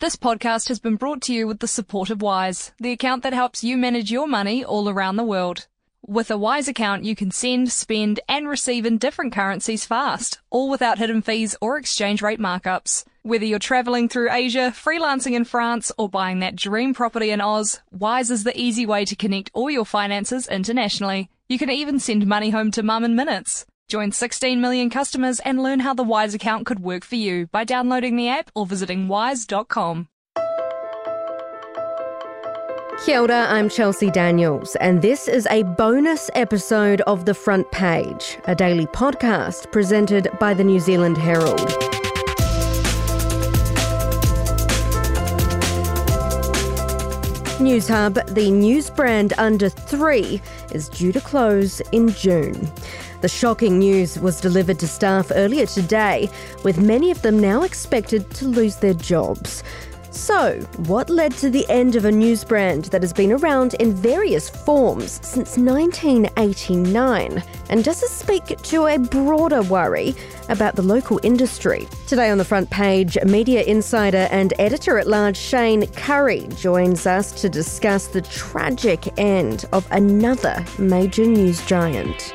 This podcast has been brought to you with the support of Wise, the account that helps you manage your money all around the world. With a Wise account, you can send, spend, and receive in different currencies fast, all without hidden fees or exchange rate markups. Whether you're traveling through Asia, freelancing in France, or buying that dream property in Oz, Wise is the easy way to connect all your finances internationally. You can even send money home to mum in minutes. Join 16 million customers and learn how the Wise account could work for you by downloading the app or visiting wise.com. Kia ora, I'm Chelsea Daniels, and this is a bonus episode of The Front Page, a daily podcast presented by the New Zealand Herald. Newshub, the news brand under three, is due to close in June. The shocking news was delivered to staff earlier today, with many of them now expected to lose their jobs. So, what led to the end of a news brand that has been around in various forms since 1989? And does this speak to a broader worry about the local industry? Today on the front page, media insider and editor at large Shayne Currie joins us to discuss the tragic end of another major news giant.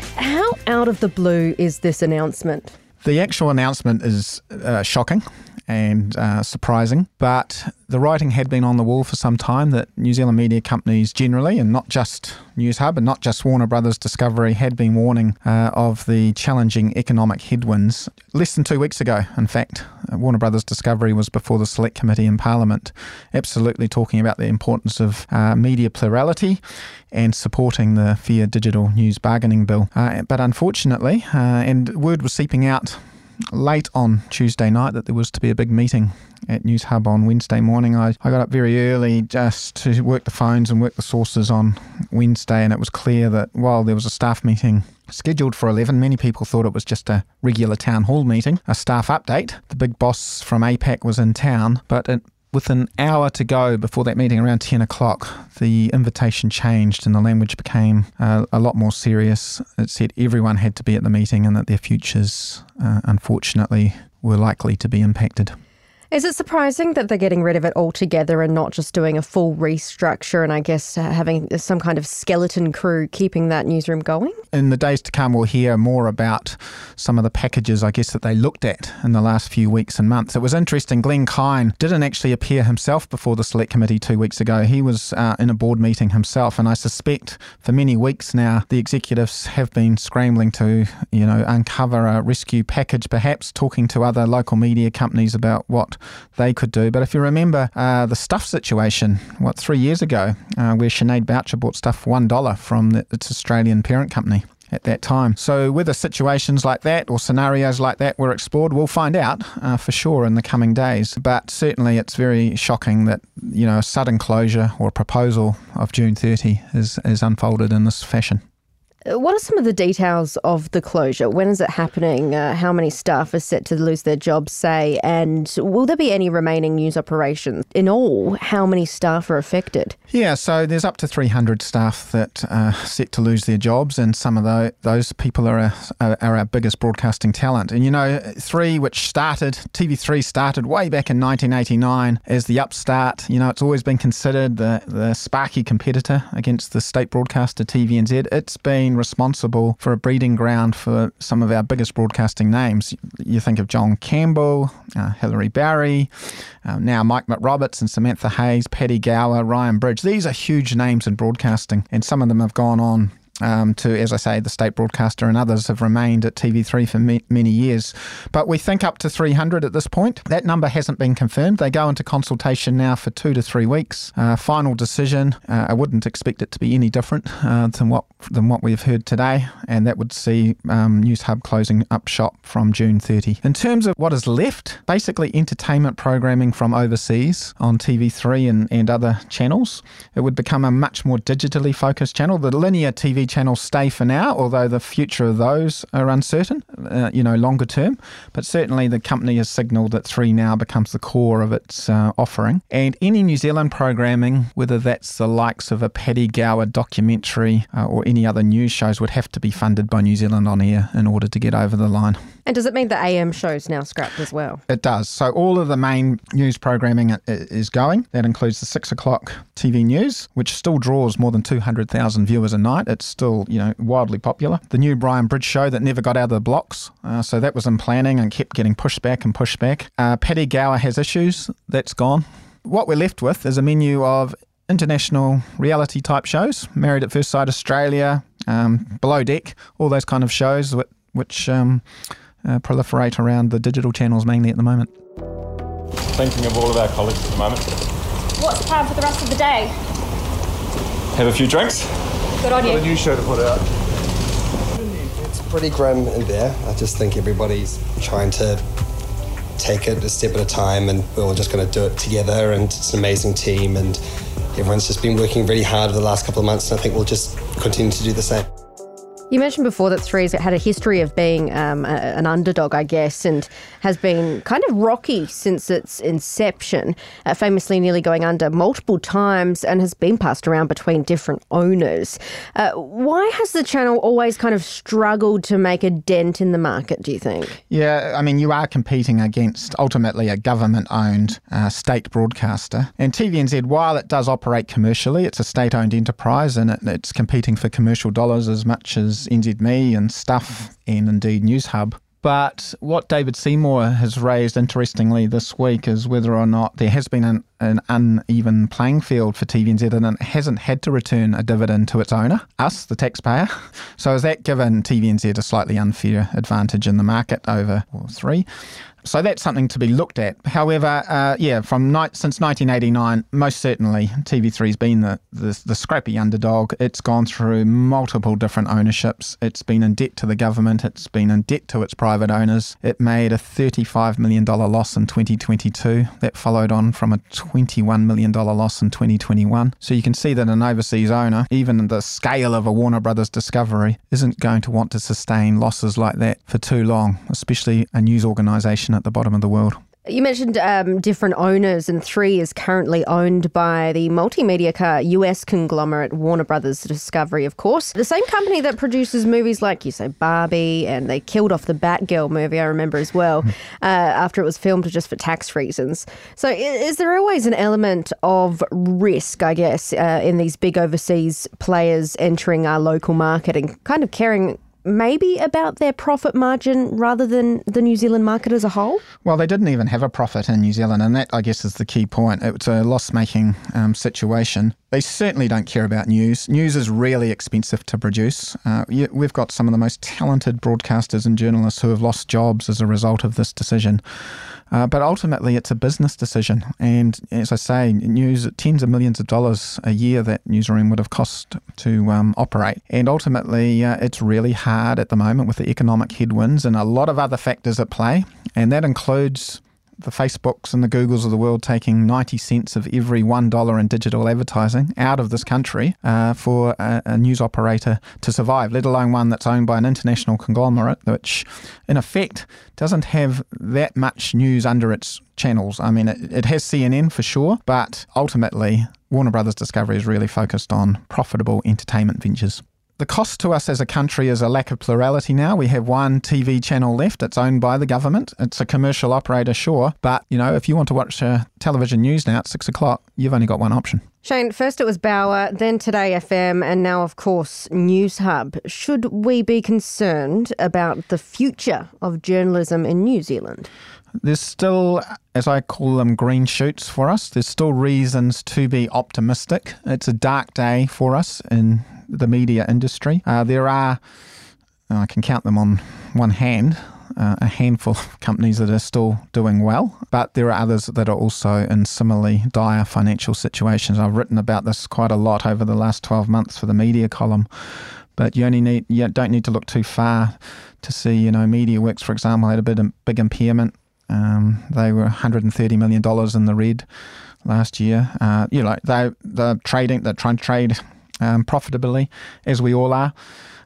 How out of the blue is this announcement? The actual announcement is uh, shocking and uh, surprising, but the writing had been on the wall for some time that New Zealand media companies generally, and not just Newshub and not just Warner Brothers Discovery, had been warning uh, of the challenging economic headwinds less than two weeks ago. In fact, Warner Brothers Discovery was before the Select Committee in Parliament, absolutely talking about the importance of uh, media plurality and supporting the Fair Digital News Bargaining Bill. Uh, but unfortunately, uh, and word was seeping out late on Tuesday night that there was to be a big meeting at Newshub on Wednesday morning. I, I got up very early just to work the phones and work the sources on Wednesday, and it was clear that while there was a staff meeting scheduled for 11. Many people thought it was just a regular town hall meeting, a staff update. The big boss from APAC was in town, but it with an hour to go before that meeting, around 10 o'clock, the invitation changed and the language became uh, a lot more serious. It said everyone had to be at the meeting and that their futures, uh, unfortunately, were likely to be impacted. Is it surprising that they're getting rid of it altogether and not just doing a full restructure and I guess uh, having some kind of skeleton crew keeping that newsroom going? In the days to come, we'll hear more about some of the packages, I guess, that they looked at in the last few weeks and months. It was interesting. Glen Kyne didn't actually appear himself before the Select Committee two weeks ago. He was uh, in a board meeting himself, and I suspect for many weeks now, the executives have been scrambling to, you know, uncover a rescue package, perhaps talking to other local media companies about what they could do. But if you remember uh, the stuff situation, what, three years ago, uh, where Sinead Boucher bought stuff for $1 from the, its Australian parent company at that time. So, whether situations like that or scenarios like that were explored, we'll find out uh, for sure in the coming days. But certainly, it's very shocking that you know a sudden closure or proposal of June 30 is, is unfolded in this fashion. What are some of the details of the closure? When is it happening? Uh, how many staff are set to lose their jobs, say? And will there be any remaining news operations? In all, how many staff are affected? Yeah, so there's up to 300 staff that are set to lose their jobs, and some of the, those people are, are, are our biggest broadcasting talent. And you know, Three, which started, TV3 started way back in 1989 as the upstart. You know, it's always been considered the, the sparky competitor against the state broadcaster TVNZ. It's been been responsible for a breeding ground for some of our biggest broadcasting names. You think of John Campbell, uh, Hilary Barry, uh, now Mike McRoberts and Samantha Hayes, Paddy Gower, Ryan Bridge. These are huge names in broadcasting, and some of them have gone on um, to, as I say, the state broadcaster and others have remained at TV3 for me- many years. But we think up to 300 at this point. That number hasn't been confirmed. They go into consultation now for two to three weeks. Uh, final decision, uh, I wouldn't expect it to be any different uh, than what than what we've heard today, and that would see um, Newshub closing up shop from June 30. In terms of what is left, basically entertainment programming from overseas on TV3 and, and other channels. It would become a much more digitally focused channel. The linear TV channels stay for now, although the future of those are uncertain, uh, you know, longer term. But certainly the company has signalled that ThreeNow becomes the core of its uh, offering. And any New Zealand programming, whether that's the likes of a Paddy Gower documentary uh, or any other news shows, would have to be funded by New Zealand On Air in order to get over the line. And does it mean the AM shows now scrapped as well? It does. So all of the main news programming is going. That includes the six o'clock TV news, which still draws more than 200,000 viewers a night. It's still, you know, wildly popular. The new Brian Bridge show that never got out of the blocks. Uh, so that was in planning and kept getting pushed back and pushed back. Uh, Paddy Gower has issues. That's gone. What we're left with is a menu of international reality type shows, Married at First Sight Australia, um, Below Deck, all those kind of shows which, which um, uh, proliferate around the digital channels mainly at the moment. Thinking of all of our colleagues at the moment. What's the plan for the rest of the day? Have a few drinks. Good on you. Got a new show to put out. It's pretty grim in there. I just think everybody's trying to take it a step at a time and we're all just going to do it together and it's an amazing team and everyone's just been working really hard over the last couple of months and I think we'll just continue to do the same. You mentioned before that Three's had a history of being um, a, an underdog, I guess, and has been kind of rocky since its inception, uh, famously nearly going under multiple times and has been passed around between different owners. Uh, why has the channel always kind of struggled to make a dent in the market, do you think? Yeah, I mean, you are competing against ultimately a government owned uh, state broadcaster. And TVNZ, while it does operate commercially, it's a state owned enterprise and it, it's competing for commercial dollars as much as NZME and Stuff and indeed Newshub. But what David Seymour has raised interestingly this week is whether or not there has been an, an, uneven playing field for TVNZ and it hasn't had to return a dividend to its owner, us, the taxpayer. So has that given TVNZ a slightly unfair advantage in the market over well, three? So that's something to be looked at. However, uh, yeah, from ni- since 1989, most certainly TV3's been the, the, the scrappy underdog. It's gone through multiple different ownerships. It's been in debt to the government. It's been in debt to its private owners. It made a $35 million loss in 2022. That followed on from a $21 million loss in 2021. So you can see that an overseas owner, even the scale of a Warner Brothers Discovery, isn't going to want to sustain losses like that for too long, especially a news organisation at the bottom of the world. You mentioned um, different owners, and Three is currently owned by the multimedia car US conglomerate Warner Brothers Discovery, of course. The same company that produces movies like, you say, Barbie, and they killed off the Batgirl movie, I remember as well, uh, after it was filmed just for tax reasons. So, is there always an element of risk, I guess, uh, in these big overseas players entering our local market and kind of caring maybe about their profit margin rather than the New Zealand market as a whole? Well, they didn't even have a profit in New Zealand, and that, I guess, is the key point. It's a loss making um, situation. They certainly don't care about news. News is really expensive to produce. Uh, we've got some of the most talented broadcasters and journalists who have lost jobs as a result of this decision. Uh, but ultimately, it's a business decision. And as I say, news tens of millions of dollars a year that newsroom would have cost to um, operate. And ultimately, uh, it's really hard at the moment with the economic headwinds and a lot of other factors at play. And that includes the Facebooks and the Googles of the world taking 90 cents of every $1 in digital advertising out of this country uh, for a, a, news operator to survive, let alone one that's owned by an international conglomerate, which in effect doesn't have that much news under its channels. I mean, it, it has CNN for sure, but ultimately, Warner Brothers Discovery is really focused on profitable entertainment ventures. The cost to us as a country is a lack of plurality now. We have one TV channel left. It's owned by the government. It's a commercial operator, sure. But, you know, if you want to watch uh, television news now at six o'clock, you've only got one option. Shayne, first it was Bauer, then Today FM, and now, of course, Newshub. Should we be concerned about the future of journalism in New Zealand? There's still, as I call them, green shoots for us. There's still reasons to be optimistic. It's a dark day for us in the media industry. Uh, there are, I can count them on one hand, uh, a handful of companies that are still doing well, but there are others that are also in similarly dire financial situations. I've written about this quite a lot over the last 12 months for the media column, but you only need you don't need to look too far to see. You know, MediaWorks, for example, had a big, big impairment. Um, they were 130 million dollars in the red last year. Uh, you know, they the trading, they're trying to trade um, profitably, as we all are.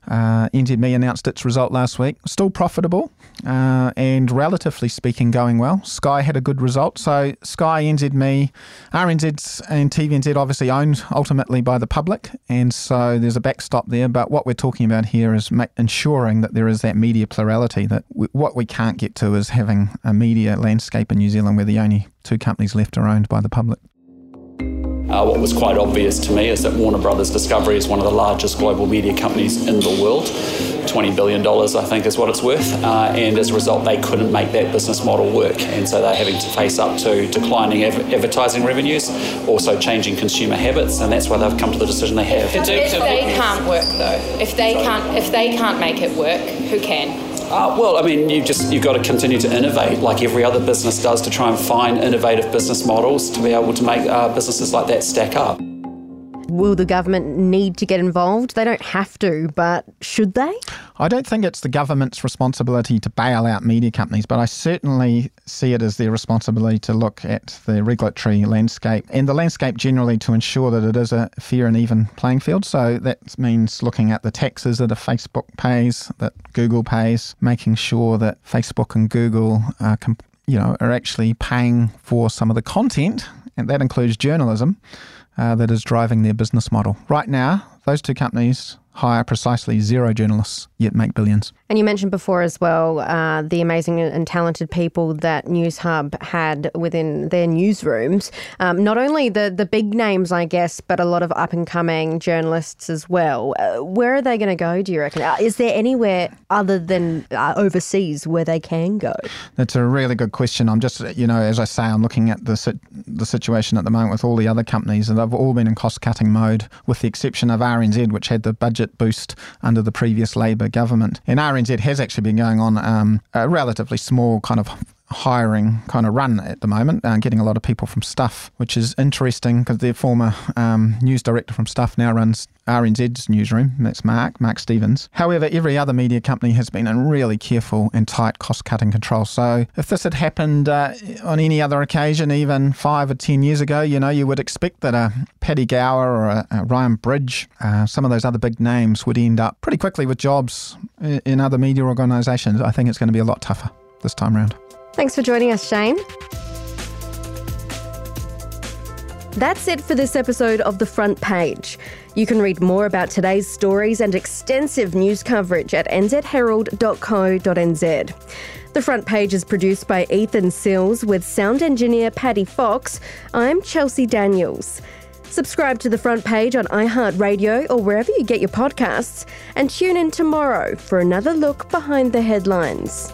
Uh, NZME announced its result last week. Still profitable uh, and relatively speaking going well. Sky had a good result. So Sky, NZME, RNZ and TVNZ obviously owned ultimately by the public. And so there's a backstop there. But what we're talking about here is ma- ensuring that there is that media plurality. That we, what we can't get to is having a media landscape in New Zealand where the only two companies left are owned by the public. Uh, what was quite obvious to me is that Warner Brothers Discovery is one of the largest global media companies in the world. $20 billion, I think, is what it's worth. Uh, and as a result, they couldn't make that business model work. And so they're having to face up to declining av- advertising revenues, also changing consumer habits, and that's why they've come to the decision they have. If they can't work though, if they can't, if they can't make it work, who can? Uh, well, I mean, you just you've got to continue to innovate, like every other business does, to try and find innovative business models to be able to make uh, businesses like that stack up. Will the government need to get involved? They don't have to, but should they? I don't think it's the government's responsibility to bail out media companies, but I certainly see it as their responsibility to look at the regulatory landscape and the landscape generally to ensure that it is a fair and even playing field. So that means looking at the taxes that a Facebook pays, that Google pays, making sure that Facebook and Google are, comp- you know, are actually paying for some of the content, and that includes journalism uh, that is driving their business model. Right now, those two companies hire precisely zero journalists, yet make billions. And you mentioned before as well uh, the amazing and talented people that Newshub had within their newsrooms. Um, not only the, the big names, I guess, but a lot of up and coming journalists as well. Uh, where are they going to go, do you reckon? Uh, is there anywhere other than uh, overseas where they can go? That's a really good question. I'm just, you know, as I say, I'm looking at the, the situation at the moment with all the other companies, and they've all been in cost cutting mode, with the exception of RNZ, which had the budget boost under the previous Labor government. And RNZ has actually been going on um, a relatively small kind of hiring kind of run at the moment, uh, getting a lot of people from Stuff, which is interesting because their former um, news director from Stuff now runs RNZ's newsroom. That's Mark, Mark Stevens. However, every other media company has been in really careful and tight cost cutting control. So if this had happened uh, on any other occasion, even five or ten years ago, you know, you would expect that a Paddy Gower or a, a Ryan Bridge, uh, some of those other big names would end up pretty quickly with jobs in, in other media organisations. I think it's going to be a lot tougher this time around. Thanks for joining us, Shayne. That's it for this episode of The Front Page. You can read more about today's stories and extensive news coverage at nzherald.co.nz. The Front Page is produced by Ethan Sills with sound engineer Paddy Fox. I'm Chelsea Daniels. Subscribe to The Front Page on iHeartRadio or wherever you get your podcasts, and tune in tomorrow for another look behind the headlines.